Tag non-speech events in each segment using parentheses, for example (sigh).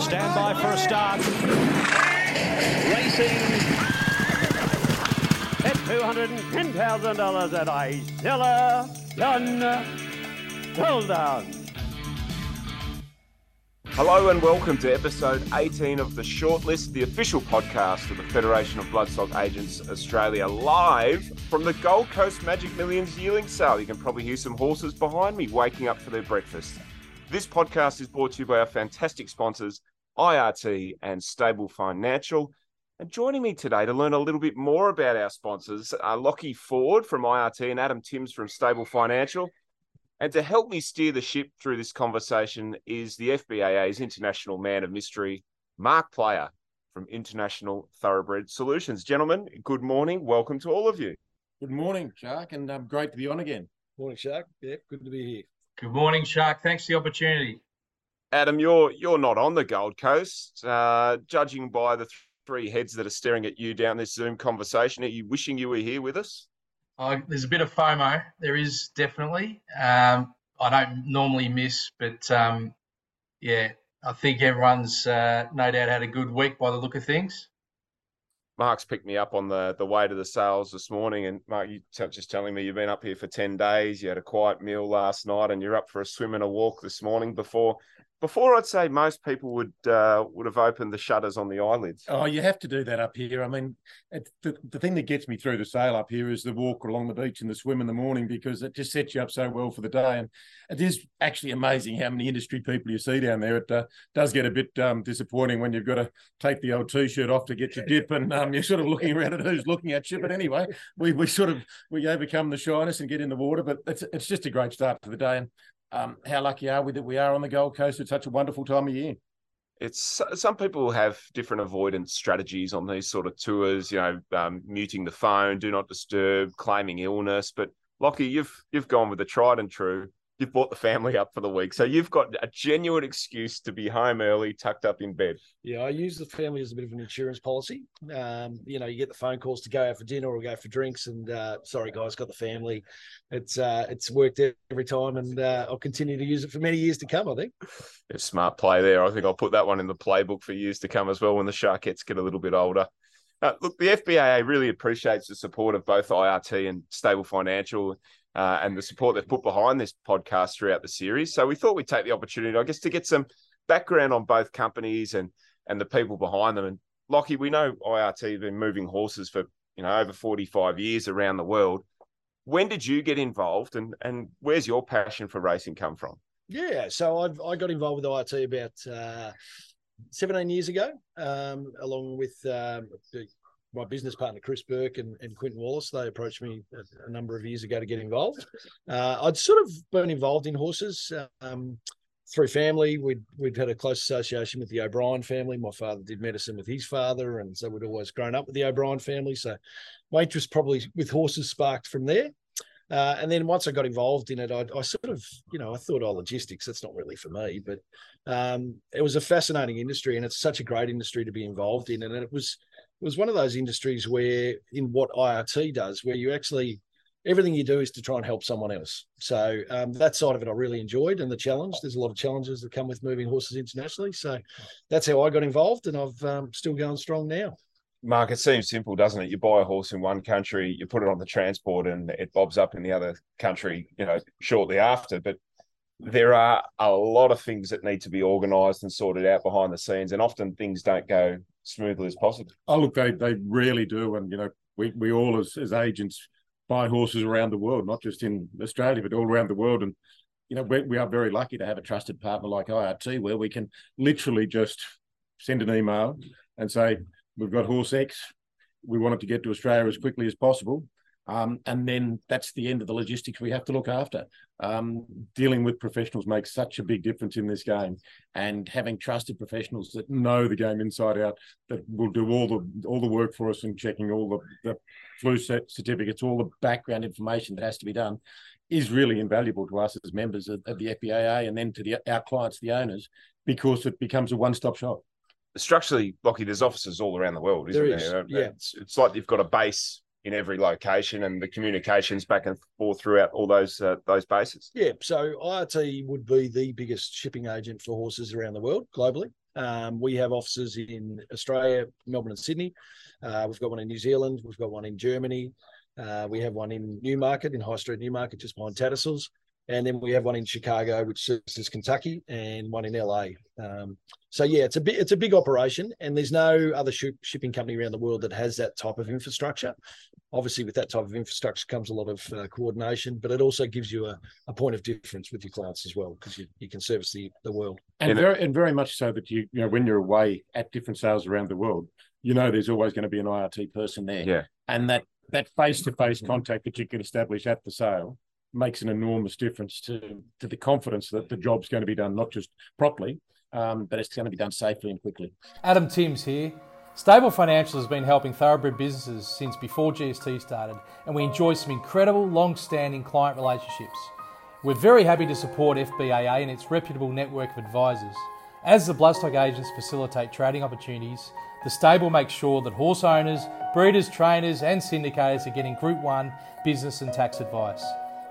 Stand by for a start. Racing at $210,000 at Isilla Done. Well done. Hello and welcome to episode 18 of the Shortlist, the official podcast of the Federation of Bloodstock Agents Australia, live from the Gold Coast Magic Millions yearling sale. You can probably hear some horses behind me waking up for their breakfast. This podcast is brought to you by our fantastic sponsors, IRT and Stable Financial. And joining me today to learn a little bit more about our sponsors are Lockie Ford from IRT and Adam Timms from Stable Financial. And to help me steer the ship through this conversation is the FBAA's International Man of Mystery, Mark Player from International Thoroughbred Solutions. Gentlemen, good morning. Welcome to all of you. Good morning, Shark, and um, great to be on again. Morning, Shark. Yeah, good to be here. Good morning, Shark. Thanks for the opportunity. Adam, you're you're not on the Gold Coast. Uh, judging by the th- three heads that are staring at you down this Zoom conversation, are you wishing you were here with us? Uh, there's a bit of FOMO. There is definitely. Um, I don't normally miss, but um, yeah, I think everyone's uh, no doubt had a good week by the look of things. Mark's picked me up on the the way to the sales this morning, and Mark, you t- just telling me you've been up here for ten days. You had a quiet meal last night, and you're up for a swim and a walk this morning before before I'd say most people would uh, would have opened the shutters on the eyelids. Oh, you have to do that up here. I mean, the, the thing that gets me through the sail up here is the walk along the beach and the swim in the morning because it just sets you up so well for the day. And it is actually amazing how many industry people you see down there. It uh, does get a bit um, disappointing when you've got to take the old t-shirt off to get your dip, and um, you're sort of looking around at who's looking at you. But anyway, we we sort of we overcome the shyness and get in the water. But it's it's just a great start to the day. And um, how lucky are we that we are on the Gold Coast at such a wonderful time of year? It's some people have different avoidance strategies on these sort of tours. You know, um, muting the phone, do not disturb, claiming illness. But Lockie, you've you've gone with the tried and true you've brought the family up for the week. So you've got a genuine excuse to be home early, tucked up in bed. Yeah, I use the family as a bit of an insurance policy. Um, you know, you get the phone calls to go out for dinner or go for drinks, and uh, sorry guys, got the family. It's uh, it's worked every time, and uh, I'll continue to use it for many years to come. I think. Yeah, smart play there. I think I'll put that one in the playbook for years to come as well when the Sharkettes get a little bit older. Uh, look, the FBAA really appreciates the support of both IRT and Stable Financial uh, and the support they've put behind this podcast throughout the series. So we thought we'd take the opportunity, I guess, to get some background on both companies and and the people behind them. And Lockie, we know IRT have been moving horses for you know over 45 years around the world. When did you get involved and and where's your passion for racing come from? Yeah, so I've, I got involved with IRT about uh, 17 years ago, um, along with um, my business partner Chris Burke and, and Quinton Wallace. They approached me a, a, number of years ago to get involved. Uh, I'd sort of been involved in horses um, through family. We'd we'd had a close association with the O'Brien family. My father did medicine with his father, and so we'd always grown up with the O'Brien family. So my interest probably with horses sparked from there. Uh, and then once I got involved in it, I, I, sort of, you know, I thought, oh, logistics, that's not really for me. But um, it was a fascinating industry and it's such a great industry to be involved in. And it was it was one of those industries where in what IRT does, where you actually everything you do is to try and help someone else. So um, that side of it I really enjoyed, and the challenge. There's a lot of challenges that come with moving horses internationally. So that's how I got involved, and I've um, still going strong now. Mark, it seems simple, doesn't it? You buy a horse in one country, you put it on the transport, and it bobs up in the other country, you know, shortly after. But there are a lot of things that need to be organised and sorted out behind the scenes, and often things don't go smoothly as possible. Oh, look, they they really do, and you know, we we all as as agents buy horses around the world, not just in Australia, but all around the world, and you know, we, we are very lucky to have a trusted partner like IRT, where we can literally just send an email and say, "We've got horse X, we want it to get to Australia as quickly as possible." Um, and then that's the end of the logistics we have to look after. Um, dealing with professionals makes such a big difference in this game, and having trusted professionals that know the game inside out, that will do all the all the work for us and checking all the, the flu certificates, all the background information that has to be done, is really invaluable to us as members of, of the FBAA, and then to the, our clients, the owners, because it becomes a one-stop shop structurally, Lockie, there's offices all around the world, isn't there? there? Is. Yeah. It's, it's, like you've got a base in every location and the communications back and forth throughout all those uh, those bases. Yeah, so IRT would be the biggest shipping agent for horses around the world globally. Um, we have offices in Australia, Melbourne, and Sydney. Uh, we've got one in New Zealand. We've got one in Germany. Uh, we have one in Newmarket, in High Street Newmarket, just behind Tattersalls. And then we have one in Chicago, which services Kentucky, and one in LA. Um, so yeah, it's a bit it's a big operation, and there's no other sh- shipping company around the world that has that type of infrastructure. Obviously, with that type of infrastructure comes a lot of uh, coordination, but it also gives you a, a point of difference with your clients as well because you, you can service the, the world. And very and very much so that you you know when you're away at different sales around the world, you know there's always going to be an IRT person there. Yeah. And that that face to face contact that you can establish at the sale makes an enormous difference to to the confidence that the job's going to be done not just properly, um, but it's going to be done safely and quickly. Adam Timms here. Stable Financial has been helping thoroughbred businesses since before GST started, and we enjoy some incredible long standing client relationships. We're very happy to support FBAA and its reputable network of advisors. As the bloodstock agents facilitate trading opportunities, the stable makes sure that horse owners, breeders, trainers, and syndicators are getting Group 1 business and tax advice.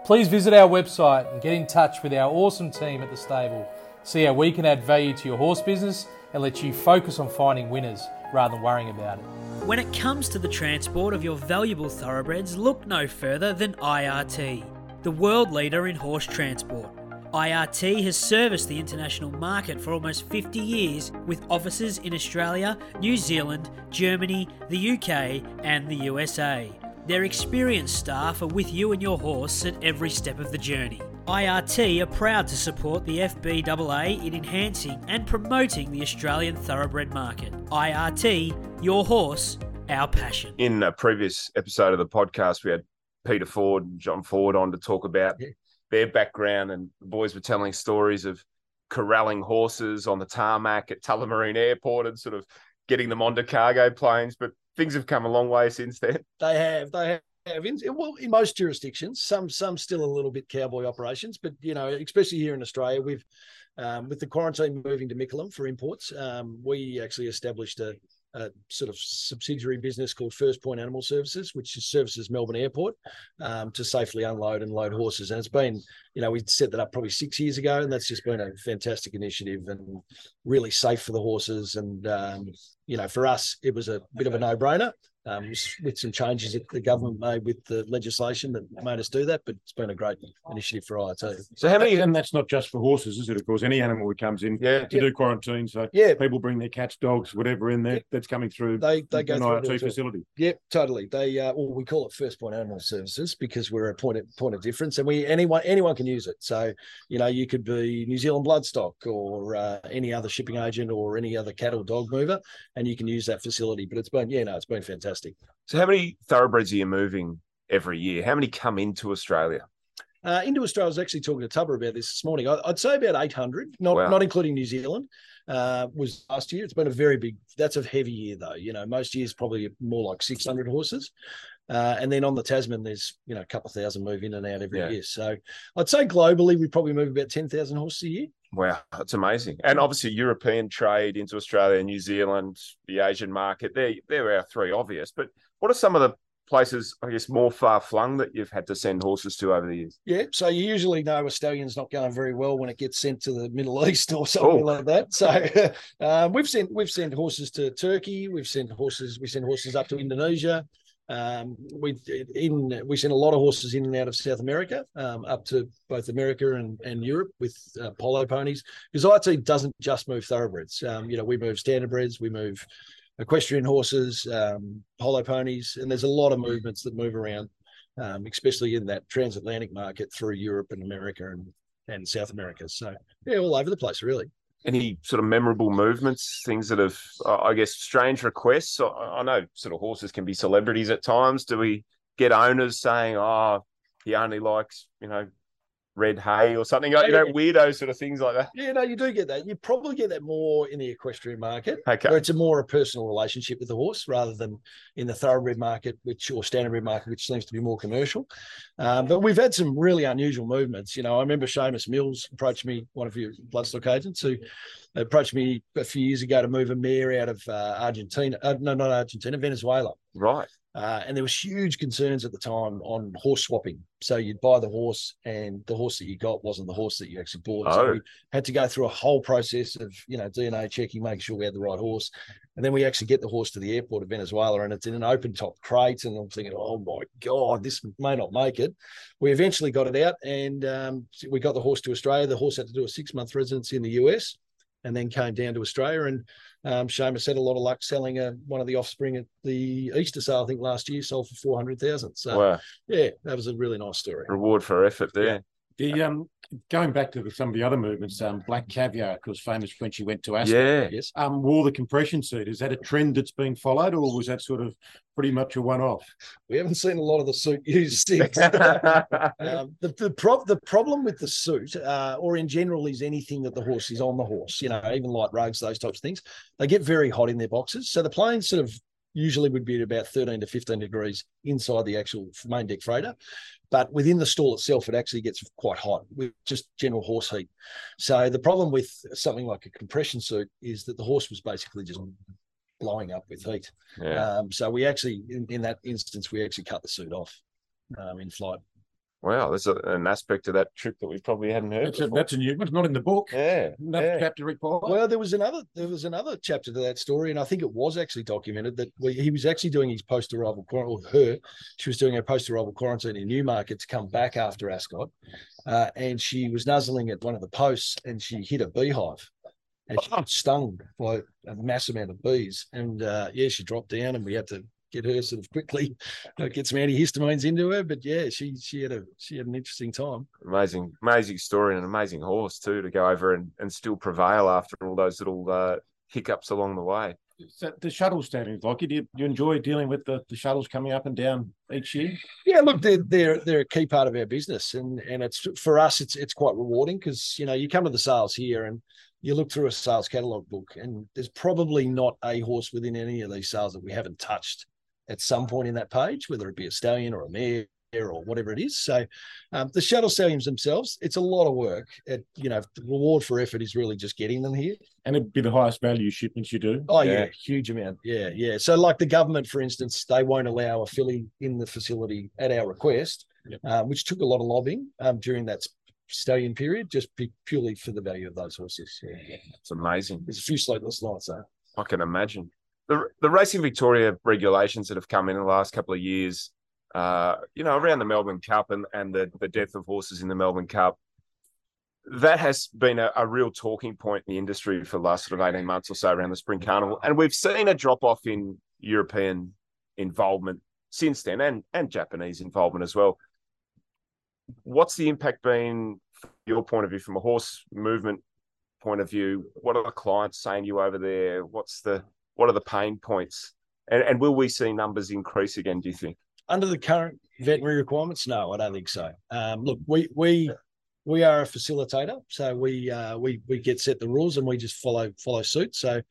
Please visit our website and get in touch with our awesome team at the stable. See how we can add value to your horse business and let you focus on finding winners rather than worrying about it. When it comes to the transport of your valuable thoroughbreds, look no further than IRT, the world leader in horse transport. IRT has serviced the international market for almost 50 years with offices in Australia, New Zealand, Germany, the UK, and the USA. Their experienced staff are with you and your horse at every step of the journey. IRT are proud to support the FBAA in enhancing and promoting the Australian thoroughbred market. IRT, your horse, our passion. In a previous episode of the podcast, we had Peter Ford and John Ford on to talk about Yeah. their background, and the boys were telling stories of corralling horses on the tarmac at Tullamarine Airport and sort of getting them onto cargo planes. But things have come a long way since then. (laughs) They have. They have. In, well, in most jurisdictions, some some still a little bit cowboy operations, but you know, especially here in Australia, we've um, with the quarantine moving to Mickleham for imports, um, we actually established a, a sort of subsidiary business called First Point Animal Services, which services Melbourne Airport um, to safely unload and load horses. And it's been, you know, we set that up probably six years ago, and that's just been a fantastic initiative and really safe for the horses. And um, you know, for us, it was a bit of a no-brainer um, with some changes that the government made with the legislation that made us do that. But it's been a great initiative for IRT. So how many? And that's not just for horses, is it? Of course, any animal that comes in Yeah, to do quarantine. So Yeah, people bring their cats, dogs, whatever in there that's coming through they they go an through. IRT it all. facility. Yeah, totally. They uh, well, we call it First Point Animal Services because we're a point of point of difference, and we anyone anyone can use it. So you know, you could be New Zealand Bloodstock or uh, any other shipping agent or any other cattle dog mover, and you can use that facility. But it's been yeah, no, it's been fantastic. So how many thoroughbreds are you moving every year? How many come into Australia? Uh, into Australia, I was actually talking to Tubber about this this morning. I, I'd say about 800, not Wow. not including New Zealand. Uh, was last year. It's been a very big. That's a heavy year though. You know, most years probably more like 600 horses. Uh, and then on the Tasman, there's you know a couple of thousand move in and out every Yeah. year. So I'd say globally we probably move about 10,000 horses a year. Wow, that's amazing. And obviously, European trade into Australia, New Zealand, the Asian market, they're, they're our three obvious. But what are some of the places, I guess, more far flung that you've had to send horses to over the years? Yeah, so you usually know a stallion's not going very well when it gets sent to the Middle East or (laughs) something Oh. like that. So (laughs) uh, we've sent we've sent horses to Turkey. We've sent horses. We sent horses up to Indonesia. Um, we in we send a lot of horses in and out of South America, um, up to both America and, and Europe with uh, polo ponies. Because IRT doesn't just move thoroughbreds. Um, you know, we move standardbreds, we move equestrian horses, um, polo ponies, and there's a lot of movements that move around um, especially in that transatlantic market through Europe and America and, and South America. So yeah, all over the place, really. Any sort of memorable movements, things that have, I guess, strange requests? I, I know sort of horses can be celebrities at times. Do we get owners saying, oh, he only likes, you know, red hay or something like, you know, weirdo sort of things like that? Yeah, no, you do get that. You probably get that more in the equestrian market, Okay. where it's a more a personal relationship with the horse rather than in the thoroughbred market, which or standardbred market, which seems to be more commercial. Um, but we've had some really unusual movements. You know, I remember Seamus Mills approached me, one of your bloodstock agents, who approached me a few years ago to move a mare out of uh, Argentina. Uh, no, not Argentina, Venezuela. Right. Uh, and there was huge concerns at the time on horse swapping. So you'd buy the horse, and the horse that you got wasn't the horse that you actually bought. So Oh. we had to go through a whole process of you know DNA checking, making sure we had the right horse, and then we actually get the horse to the airport of Venezuela, and it's in an open top crate. And I'm thinking, oh my god, this may not make it. We eventually got it out, and um, we got the horse to Australia. The horse had to do a six month residency in the US, and then came down to Australia. And um, Seamus had a lot of luck selling a, one of the offspring at the Easter sale, I think last year, sold for four hundred thousand. So wow, yeah, that was a really nice story. reward for effort there. The um, going back to the, some of the other movements, um, Black Caviar, was famous when she went to Ascot. Yeah. Yes. Um, wore the compression suit. Is that a trend that's been followed, or was that sort of pretty much a one-off? We haven't seen a lot of the suit used (laughs) since. um, the the, prob- the problem with the suit, uh, or in general, is anything that the horse is on the horse. You know, even light rugs, those types of things. They get very hot in their boxes. So the plane sort of usually would be at about thirteen to fifteen degrees inside the actual main deck freighter, but within the stall itself, it actually gets quite hot with just general horse heat. So the problem with something like a compression suit is that the horse was basically just blowing up with heat. yeah. Um, so we actually, in, in that instance, we actually cut the suit off um, in flight. Wow, there's a, an aspect of that trip that we probably hadn't heard. That's a, that's a new one. It's not in the book. yeah, Enough yeah. chapter required. Well, there was another there was another chapter to that story, and I think it was actually documented that we, he was actually doing his post arrival quarantine. Or her, she was doing her post arrival quarantine in Newmarket to come back after Ascot, uh, and she was nuzzling at one of the posts, and she hit a beehive, and she got (laughs) stung by a mass amount of bees, and uh, yeah, she dropped down, and we had to get her sort of quickly uh, get some antihistamines into her. But yeah, she she had a she had an interesting time. amazing, amazing story and an amazing horse too to go over and, and still prevail after all those little uh, hiccups along the way. So the shuttle standings, like you, do you enjoy dealing with the, the shuttles coming up and down each year? Yeah, look, they're they're they're a key part of our business, and and it's for us, it's it's quite rewarding because you know you come to the sales here and you look through a sales catalog book, and there's probably not a horse within any of these sales that we haven't touched at some point in that page, whether it be a stallion or a mare or whatever it is. So um, the shuttle stallions themselves, it's a lot of work. It, you know, the reward for effort is really just getting them here. And it'd be the highest value shipments you do. Oh yeah. Yeah. huge amount. Yeah, yeah. So like the government, for instance, they won't allow a filly in the facility at our request, Yep. um, which took a lot of lobbying um, during that stallion period, just be purely for the value of those horses. Yeah. It's amazing. There's a few sleepless nights though. I can imagine. The the Racing Victoria regulations that have come in the last couple of years, uh, you know, around the Melbourne Cup and, and the, the death of horses in the Melbourne Cup, that has been a, a real talking point in the industry for the last sort of 18 months or so around the Spring Carnival. And we've seen a drop off in European involvement since then and, and Japanese involvement as well. What's the impact been from your point of view, from a horse movement point of view? What are the clients saying to you over there? What's the what are the pain points? And, and will we see numbers increase again? Do you think? Under the current veterinary requirements, no, I don't think so. Um, look, we we we are a facilitator, so we uh, we we get set the rules and we just follow follow suit. So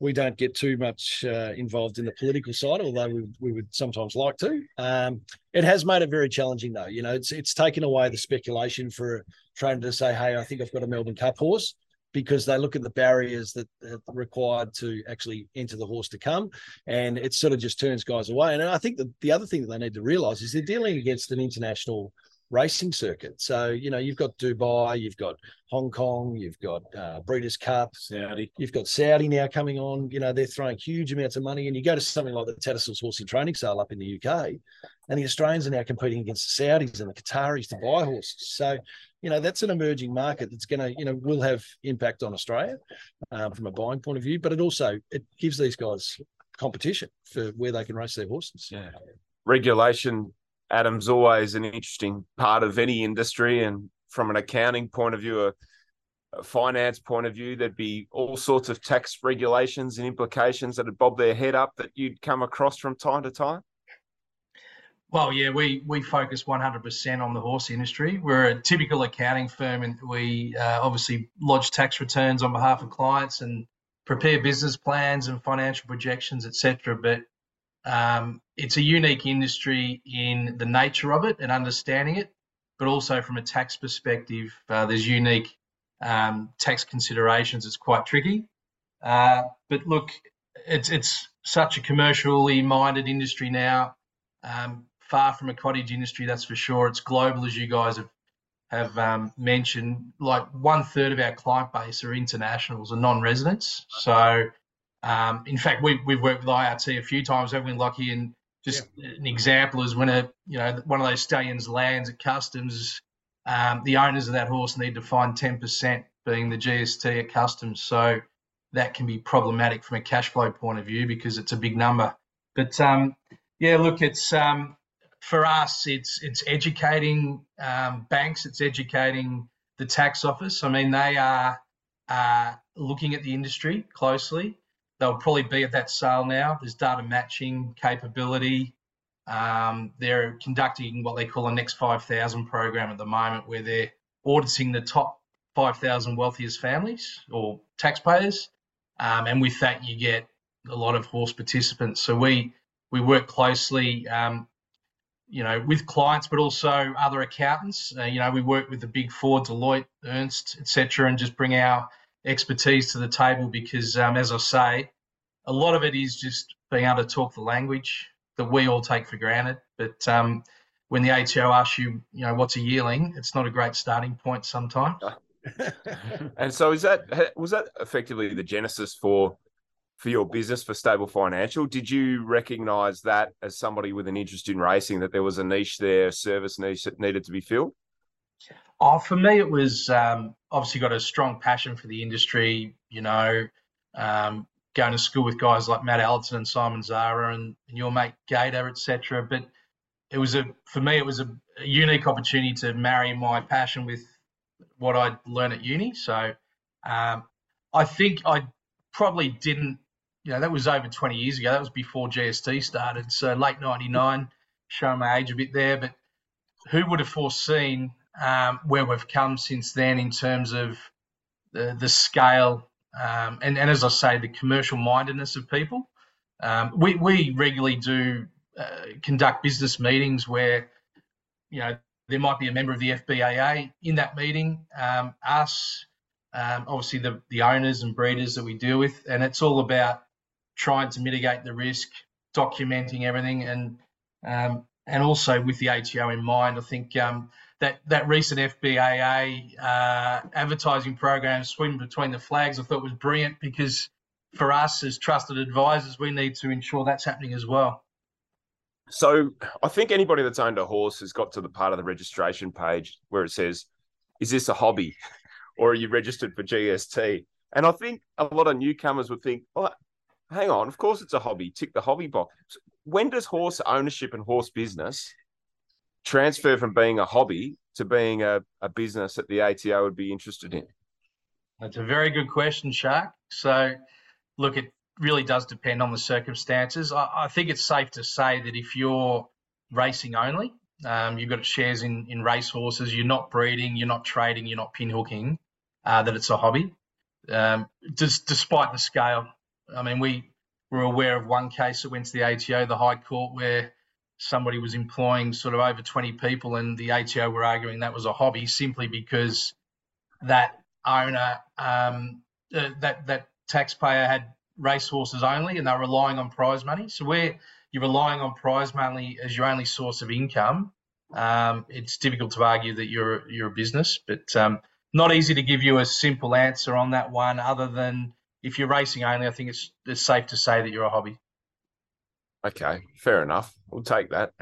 we don't get too much uh, involved in the political side, although we, we would sometimes like to. Um, it has made it very challenging, though. You know, it's it's taken away the speculation for a trainer to say, "Hey, I think I've got a Melbourne Cup horse," because they look at the barriers that are required to actually enter the horse to come, and it sort of just turns guys away. And I think that the other thing that they need to realise is they're dealing against an international racing circuit. So you know, you've got Dubai, you've got Hong Kong, you've got uh, Breeders' Cup, Saudi. You've got Saudi now coming on. You know, they're throwing huge amounts of money. And you go to something like the Tattersalls Horse and Training Sale up in the UK, and the Australians are now competing against the Saudis and the Qataris to buy horses. So, you know, that's an emerging market that's going to, you know, will have impact on Australia um, from a buying point of view, but it also it gives these guys competition for where they can race their horses. Yeah. Regulation, Adam's always an interesting part of any industry. And from an accounting point of view, a, a finance point of view, there'd be all sorts of tax regulations and implications that would bob their head up that you'd come across from time to time. Well, yeah, we we focus 100% on the horse industry. We're a typical accounting firm, and we uh, obviously lodge tax returns on behalf of clients and prepare business plans and financial projections, etc. But um, it's a unique industry in the nature of it and understanding it, but also from a tax perspective, uh, there's unique um, tax considerations. It's quite tricky. Uh, but look, it's it's such a commercially minded industry now Um, far from a cottage industry, that's for sure. It's global, as you guys have have um, mentioned. Like one third of our client base are internationals and non-residents. So, um, in fact, we, we've worked with IRT a few times, haven't we, Lockie? And just yeah. an example is when a you know one of those stallions lands at customs, um, the owners of that horse need to find ten percent, being the GST at customs. So that can be problematic from a cash flow point of view because it's a big number. But um, yeah, look, it's um, for us, it's it's educating um, banks, it's educating the tax office. I mean, they are uh, looking at the industry closely. They'll probably be at that sale now. There's data matching capability. Um, they're conducting what they call a next 5,000 program at the moment, where they're auditing the top 5,000 wealthiest families or taxpayers um, and with that, you get a lot of horse participants. So we we work closely, um, you know, with clients, but also other accountants. Uh, you know, we work with the big four, Deloitte, Ernst, etc., and just bring our expertise to the table because, um, as I say, a lot of it is just being able to talk the language that we all take for granted. But um, when the ATO asks you, you know, what's a yearling, it's not a great starting point sometimes. (laughs) and so is that was that effectively the genesis for for your business for stable financial did you recognize that as somebody with an interest in racing that there was a niche there a service niche that needed to be filled oh for me it was um, obviously got a strong passion for the industry you know um, going to school with guys like matt Allerton and simon zara and, and your mate gator etc but it was a for me it was a, a unique opportunity to marry my passion with what I'd learned at uni. So um, I think I probably didn't, you know, that was over 20 years ago. That was before GST started. So late 99, showing my age a bit there. But who would have foreseen um, where we've come since then in terms of the, the scale um, and, and, as I say, the commercial mindedness of people? Um, we, we regularly do uh, conduct business meetings where, you know, there might be a member of the FBAA in that meeting, um, us, um, obviously the, the owners and breeders that we deal with, and it's all about trying to mitigate the risk, documenting everything, and um, and also with the ATO in mind. I think um, that that recent FBAA uh, advertising program, swim between the flags, I thought was brilliant because for us as trusted advisors, we need to ensure that's happening as well. So I think anybody that's owned a horse has got to the part of the registration page where it says, "Is this a hobby, (laughs) or are you registered for GST?" And I think a lot of newcomers would think, "Well, hang on, of course it's a hobby. Tick the hobby box." When does horse ownership and horse business transfer from being a hobby to being a, a business that the ATO would be interested in? That's a very good question, Shark. So, look, it really does depend on the circumstances. I, I think it's safe to say that if you're racing only, um, you've got shares in, in race horses, you're not breeding, you're not trading, you're not pinhooking, uh, that it's a hobby. Um, just, despite the scale, I mean, we were aware of one case that went to the ATO, the High Court, where somebody was employing sort of over 20 people, and the ATO were arguing that was a hobby simply because that owner, um, uh, that that taxpayer had racehorses only and they're relying on prize money. So where you're relying on prize money as your only source of income, um, it's difficult to argue that you're you're a business. But um, not easy to give you a simple answer on that one, other than if you're racing only, I think it's it's safe to say that you're a hobby. Okay, fair enough. We'll take that.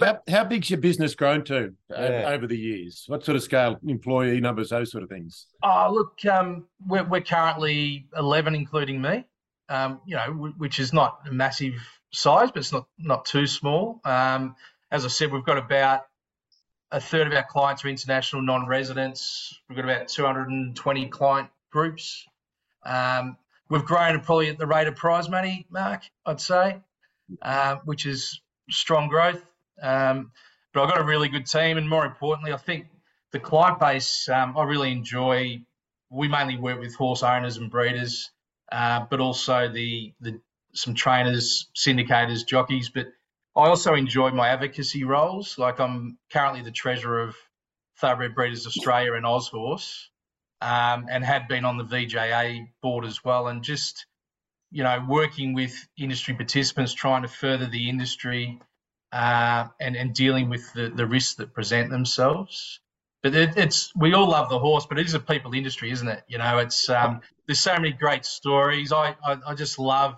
How, how big's your business grown to yeah. over the years? What sort of scale, employee numbers, those sort of things? Oh, look, um, we're, we're currently 11, including me um, you know, which is not a massive size, but it's not not too small. Um, as I said, we've got about a third of our clients are international non-residents. We've got about 220 client groups. Um, we've grown probably at the rate of prize money, Mark, I'd say, uh, which is strong growth. Um, but I've got a really good team, and more importantly, I think the client base um, I really enjoy. We mainly work with horse owners and breeders uh, but also the the some trainers, syndicators, jockeys. But I also enjoy my advocacy roles. Like I'm currently the treasurer of Thoroughbred Breeders Australia and Aushorse, um, and had been on the VJA board as well. And just you know, working with industry participants, trying to further the industry, uh, and and dealing with the the risks that present themselves. But it, it's we all love the horse, but it is a people industry, isn't it? You know, it's um, there's so many great stories. I I, I just love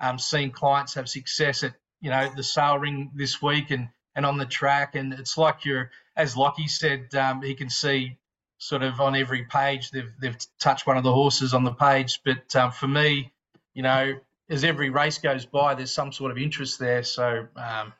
um, seeing clients have success at you know the sale ring this week and and on the track, and it's like you're as Lockie said, um, he can see sort of on every page they've they've touched one of the horses on the page. But um, for me, you know, as every race goes by, there's some sort of interest there. So um,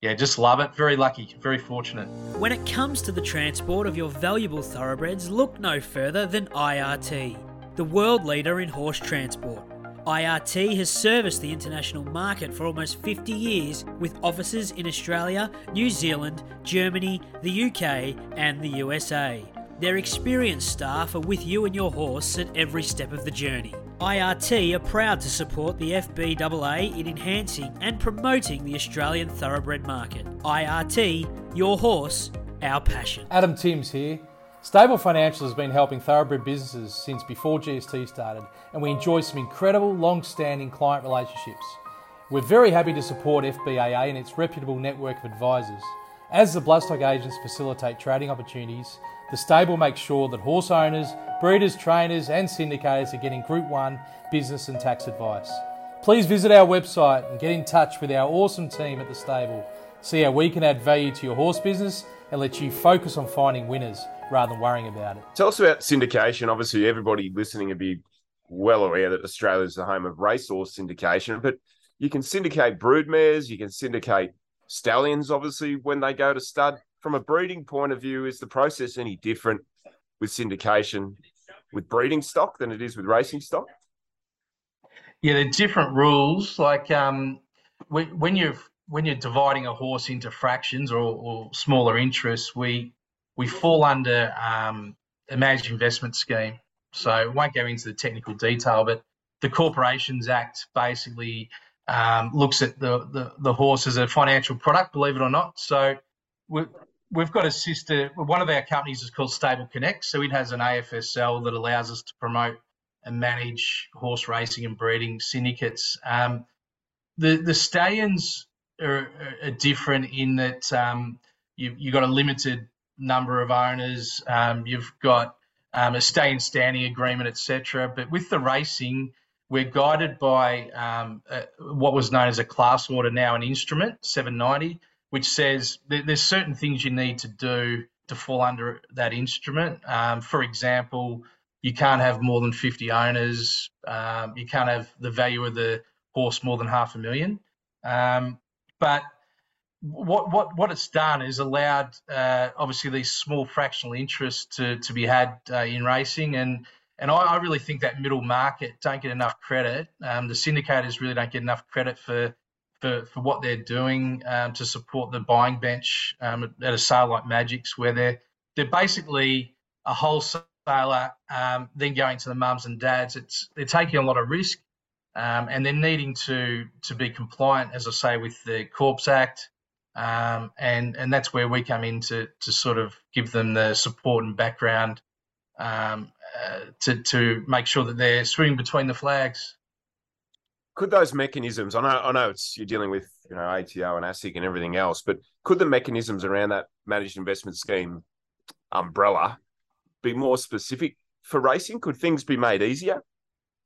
yeah, just love it. Very lucky, very fortunate. When it comes to the transport of your valuable thoroughbreds, look no further than IRT, the world leader in horse transport. IRT has serviced the international market for almost 50 years with offices in Australia, New Zealand, Germany, the UK, and the USA. Their experienced staff are with you and your horse at every step of the journey. IRT are proud to support the FBAA in enhancing and promoting the Australian thoroughbred market. IRT, your horse, our passion. Adam Timms here. Stable Financial has been helping thoroughbred businesses since before GST started, and we enjoy some incredible long standing client relationships. We're very happy to support FBAA and its reputable network of advisors. As the bloodstock agents facilitate trading opportunities, the stable makes sure that horse owners, breeders, trainers, and syndicators are getting Group 1 business and tax advice. Please visit our website and get in touch with our awesome team at the stable. See how we can add value to your horse business and let you focus on finding winners rather than worrying about it. Tell us about syndication. Obviously, everybody listening would be well aware that Australia is the home of racehorse syndication, but you can syndicate broodmares, you can syndicate stallions, obviously, when they go to stud. From a breeding point of view, is the process any different with syndication with breeding stock than it is with racing stock? Yeah, they're different rules. Like um, when, when you're when you're dividing a horse into fractions or, or smaller interests, we we fall under um, a managed investment scheme. So I won't go into the technical detail, but the Corporations Act basically um, looks at the, the, the horse as a financial product, believe it or not. So we, we've got a sister, one of our companies is called Stable Connect. So it has an AFSL that allows us to promote and manage horse racing and breeding syndicates. Um, the, the stallions are, are different in that um, you, you've got a limited number of owners. Um, you've got um, a stay in standing agreement, etc. But with the racing, we're guided by um, uh, what was known as a class order, now an instrument 790, which says th- there's certain things you need to do to fall under that instrument. Um, for example, you can't have more than 50 owners. Um, you can't have the value of the horse more than half a million. Um, but what what what it's done is allowed uh, obviously these small fractional interests to to be had uh, in racing and and I, I, really think that middle market don't get enough credit. Um, the syndicators really don't get enough credit for for, for what they're doing um, to support the buying bench um, at a sale like Magic's, where they're they're basically a wholesaler, um, then going to the mums and dads. It's they're taking a lot of risk, um, and they're needing to to be compliant, as I say, with the Corps Act. Um, and and that's where we come in to to sort of give them the support and background um, uh, to to make sure that they're swimming between the flags. Could those mechanisms? I know I know it's you're dealing with you know ATO and ASIC and everything else, but could the mechanisms around that managed investment scheme umbrella be more specific for racing? Could things be made easier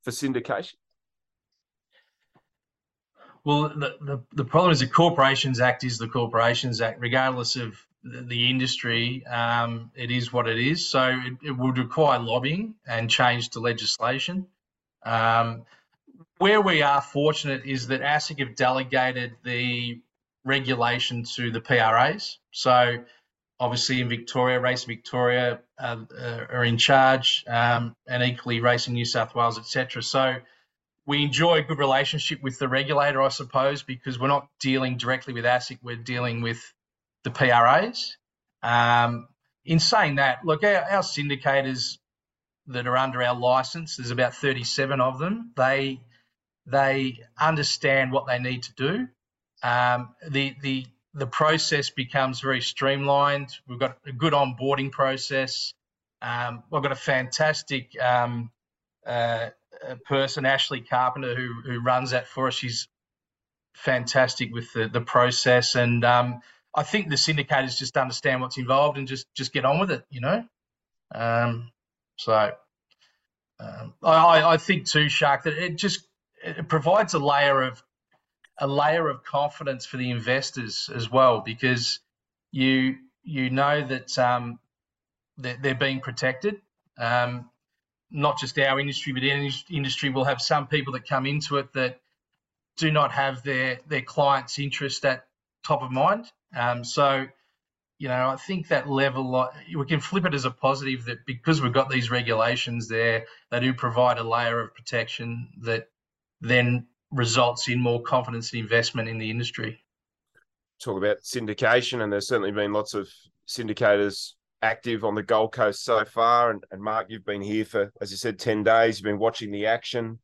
for syndication? Well, the, the, the problem is the Corporations Act is the Corporations Act, regardless of the, industry. Um, it is what it is. So it, it, would require lobbying and change to legislation. Um, where we are fortunate is that ASIC have delegated the regulation to the PRAs. So obviously in Victoria, Race Victoria uh, are in charge, um, and equally Racing New South Wales, etc. So we enjoy a good relationship with the regulator, I suppose, because we're not dealing directly with ASIC, we're dealing with the PRAs. Um, in saying that, look, our, our, syndicators that are under our license, there's about 37 of them. They they understand what they need to do. Um, the the the process becomes very streamlined. We've got a good onboarding process. Um, we've got a fantastic um, uh, person, Ashley Carpenter, who who runs that for us. She's fantastic with the, the process. And um, I think the syndicators just understand what's involved and just, just get on with it, you know? Um, so um, I, I think too, Shark, that it just it provides a layer of a layer of confidence for the investors as well because you you know that um, they're, they're being protected. Um, not just our industry, but any industry will have some people that come into it that do not have their their clients' interest at top of mind. Um, so, you know, I think that level we can flip it as a positive that because we've got these regulations there, they do provide a layer of protection that then results in more confidence and investment in the industry. Talk about syndication, and there's certainly been lots of syndicators active on the Gold Coast so far. And, and Mark, you've been here for, as you said, 10 days. You've been watching the action.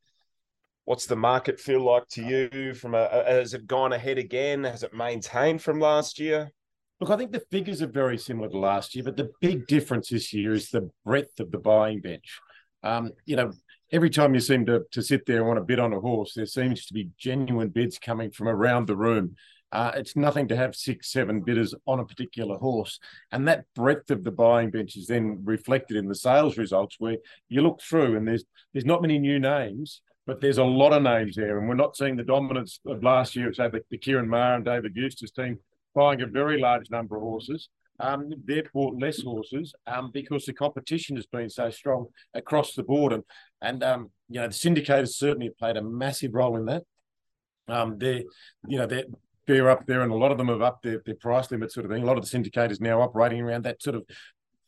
What's the market feel like to you? From a, a, has it gone ahead again? Has it maintained from last year? Look, I think the figures are very similar to last year, but the big difference this year is the breadth of the buying bench. Um, you know, every time you seem to, to sit there and want to bid on a horse, there seems to be genuine bids coming from around the room. Uh, it's nothing to have six, seven bidders on a particular horse. And that breadth of the buying bench is then reflected in the sales results where you look through and there's there's not many new names, but there's a lot of names there. And we're not seeing the dominance of last year, say the, the Ciaron Maher and David Eustace team buying a very large number of horses. Um, they've bought less horses um, because the competition has been so strong across the board. And, and um, you know, the syndicators certainly played a massive role in that. Um, they're, you know, they're, they're up there, and a lot of them have upped their, their price limit sort of thing. A lot of the syndicators now operating around that sort of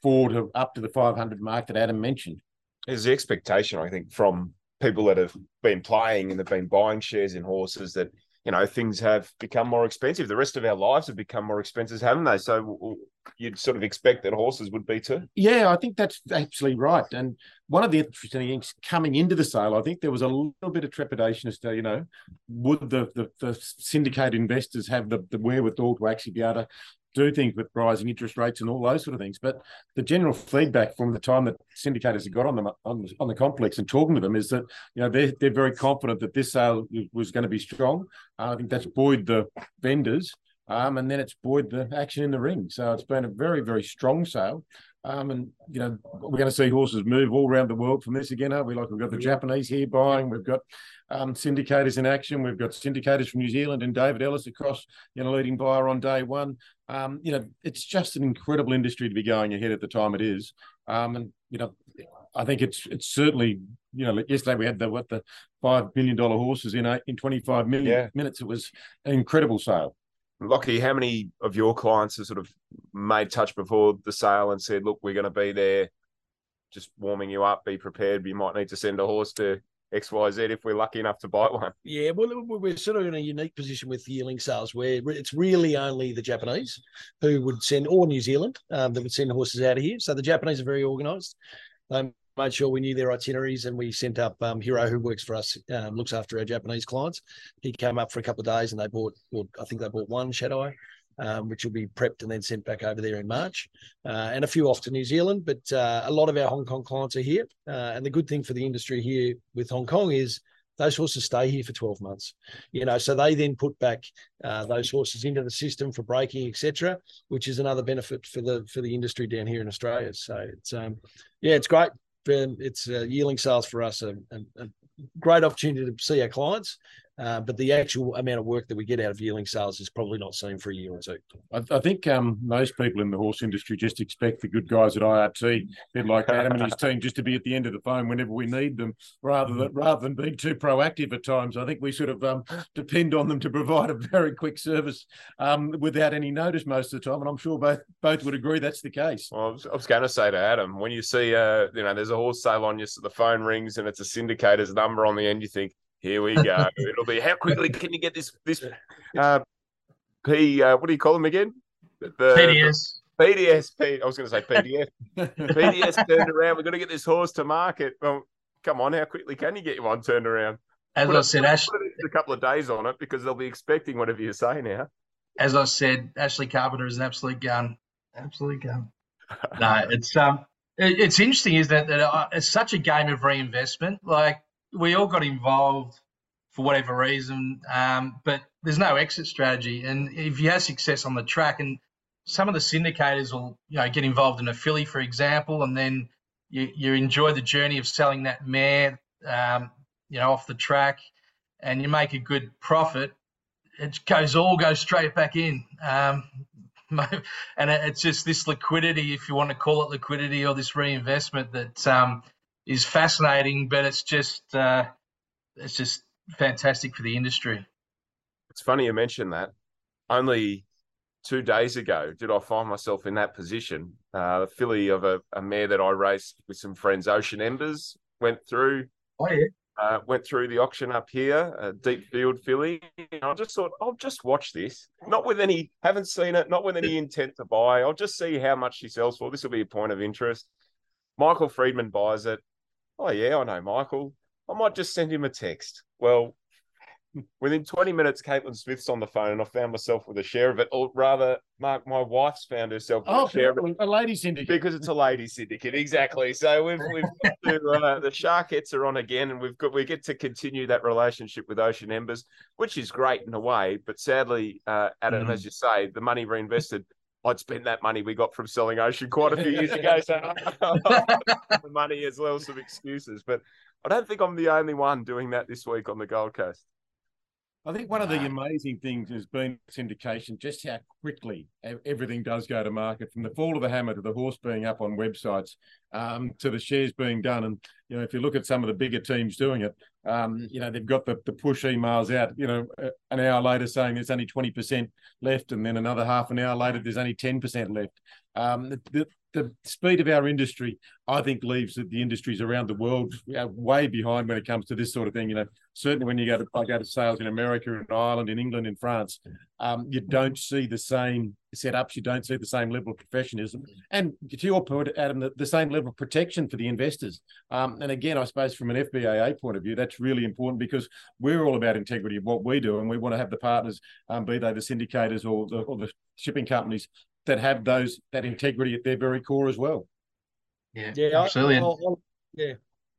four to up to the 500 mark that Adam mentioned. Is the expectation, I think, from people that have been playing and have been buying shares in horses that you know things have become more expensive. The rest of our lives have become more expensive, haven't they? So you'd sort of expect that horses would be too. Yeah, I think that's absolutely right. And one of the interesting things coming into the sale, I think there was a little bit of trepidation as to you know would the the, the syndicate investors have the, the wherewithal to actually be able to do things with rising interest rates and all those sort of things. But the general feedback from the time that syndicators have got on them on, on the complex and talking to them is that you know they're they're very confident that this sale was going to be strong. Uh, I think that's buoyed the vendors. Um, and then it's buoyed the action in the ring. So it's been a very, very strong sale. Um, and you know we're going to see horses move all around the world from this again, aren't we? Like we've got the Japanese here buying, we've got um, syndicators in action, we've got syndicators from New Zealand and David Ellis across, you know, leading buyer on day one. Um, you know, it's just an incredible industry to be going ahead at the time it is. Um, and you know, I think it's it's certainly you know yesterday we had the what the five billion dollar horses in in twenty five million yeah. minutes. It was an incredible sale. Lockie, how many of your clients have sort of made touch before the sale and said, "Look, we're going to be there, just warming you up. Be prepared. We might need to send a horse to X, Y, Z if we're lucky enough to buy one." Yeah, well, we're sort of in a unique position with yearling sales where it's really only the Japanese who would send, or New Zealand, um, that would send horses out of here. So the Japanese are very organised. Um, made sure we knew their itineraries and we sent up um, Hiro, who works for us, um, looks after our Japanese clients. He came up for a couple of days and they bought, well, I think they bought one Shadow, um, which will be prepped and then sent back over there in March, uh, and a few off to New Zealand. But uh, a lot of our Hong Kong clients are here. Uh, and the good thing for the industry here with Hong Kong is those horses stay here for 12 months you know so they then put back uh, those horses into the system for breaking etc which is another benefit for the for the industry down here in australia so it's um yeah it's great been it's uh, yearling sales for us a, a, a, great opportunity to see our clients uh, but the actual amount of work that we get out of yearling sales is probably not seen for a year or two. I, I think um, most people in the horse industry just expect the good guys at IRT, a bit like Adam and his (laughs) team, just to be at the end of the phone whenever we need them, rather than rather than being too proactive at times. I think we sort of um, depend on them to provide a very quick service um, without any notice most of the time, and I'm sure both both would agree that's the case. Well, I was, was going to say to Adam, when you see, uh, you know, there's a horse sale on you, so the phone rings and it's a syndicator's number on the end, you think here we go. It'll be how quickly can you get this this uh, P? Uh, what do you call them again? The, PDS. PDS. P, I was going to say PDF. (laughs) PDS turned around. We're going to get this horse to market. Well, come on, how quickly can you get your one turned around? As put I said, Ashley, a couple of days on it because they'll be expecting whatever you say now. As I said, Ashley Carpenter is an absolute gun. Absolute gun. (laughs) no, it's um, it, it's interesting, is that that uh, it's such a game of reinvestment. Like we all got involved for whatever reason. Um, but there's no exit strategy. And if you have success on the track, and some of the syndicators will, you know, get involved in a filly, for example, and then you, you enjoy the journey of selling that mare, um, you know, off the track, and you make a good profit. It goes all goes straight back in. Um, (laughs) and it's just this liquidity, if you want to call it liquidity, or this reinvestment that um, is fascinating. But it's just uh, it's just fantastic for the industry. It's funny you mentioned that. Only two days ago did I find myself in that position. Uh, the filly of a, a mare that I raced with some friends, Ocean Embers, went through. Oh yeah. Uh, went through the auction up here, a deep field filly. And I just thought, I'll just watch this. Not with any, haven't seen it, not with any intent to buy. I'll just see how much she sells for. This will be a point of interest. Michael Freedman buys it. Oh, yeah, I know Michael. I might just send him a text. Well, within 20 minutes, Caitlin Smith's on the phone, and I found myself with a share of it. Or rather, Mark, my wife's found herself with Oh, a share of it a lady syndicate. because it's a lady syndicate. Exactly. So we've we've got to, uh, the Sharkettes are on again, and we've got we get to continue that relationship with Ocean Embers, which is great in a way. But sadly, uh, Adam, Mhm. as you say, the money reinvested. I'd spent that money we got from selling Ocean quite a few years ago. (laughs) So (laughs) the money as well as some excuses. But I don't think I'm the only one doing that this week on the Gold Coast. I think one of the amazing things has been syndication, just how quickly everything does go to market, from the fall of the hammer to the horse being up on websites, um, to the shares being done. And you know, if you look at some of the bigger teams doing it, um, you know, they've got the, the push emails out, you know, an hour later saying there's only twenty percent left, and then another half an hour later there's only ten percent left. Um, the, the speed of our industry, I think, leaves the, industries around the world way behind when it comes to this sort of thing. You know, certainly when you go to I go to sales in America, in Ireland, in England, in France, um, you don't see the same setups. You don't see the same level of professionalism, and to your point, Adam, the, the same level of protection for the investors. Um, and again, I suppose from an FBAA point of view, that's really important because we're all about integrity of what we do, and we want to have the partners, um, be they the syndicators or the, or the shipping companies, that have those that integrity at their very core as well. Yeah, Yeah, absolutely. I, I, I, yeah.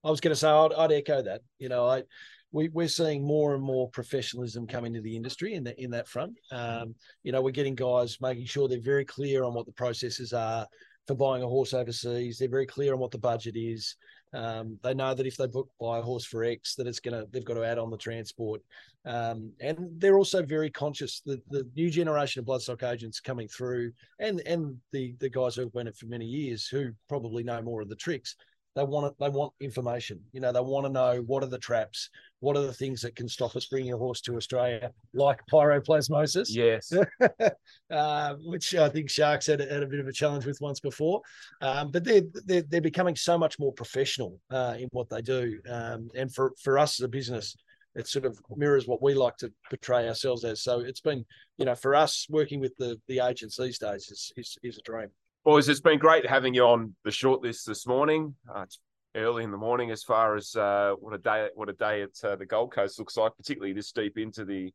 I was going to say I'd, I'd echo that. You know, I we we're seeing more and more professionalism come into the industry in that in that front. Um, you know, we're getting guys making sure they're very clear on what the processes are for buying a horse overseas. They're very clear on what the budget is. Um, they know that if they book buy a horse for X, that it's gonna they've got to add on the transport. Um, and they're also very conscious that the new generation of bloodstock agents coming through, and and the the guys who've been it for many years, who probably know more of the tricks. They want it. They want information. You know, they want to know what are the traps, what are the things that can stop us bringing a horse to Australia, like piroplasmosis Yes. (laughs) uh, which I think Sharks had, had a bit of a challenge with once before. Um, but they're, they're they're becoming so much more professional uh, in what they do, um, and for for us as a business, it sort of mirrors what we like to portray ourselves as. So it's been, you know, for us working with the the agents these days is is, is a dream. Boys, it's been great having you on the shortlist this morning. Uh, it's early in the morning as far as uh, what a day what a day at uh, the Gold Coast looks like, particularly this deep into the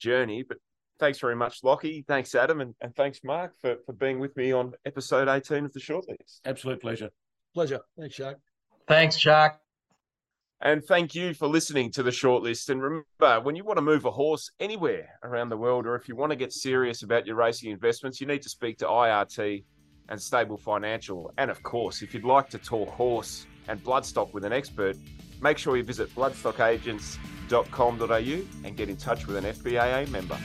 journey. But thanks very much, Lockie. Thanks, Adam, and, and thanks, Mark, for, for being with me on episode 18 of the shortlist. Absolute pleasure. Pleasure. Thanks, Shark. Thanks, Shark. And thank you for listening to the shortlist. And remember, when you want to move a horse anywhere around the world, or if you want to get serious about your racing investments, you need to speak to IRT and Stable Financial. And of course, if you'd like to talk horse and bloodstock with an expert, make sure you visit bloodstockagents.com.au and get in touch with an FBAA member.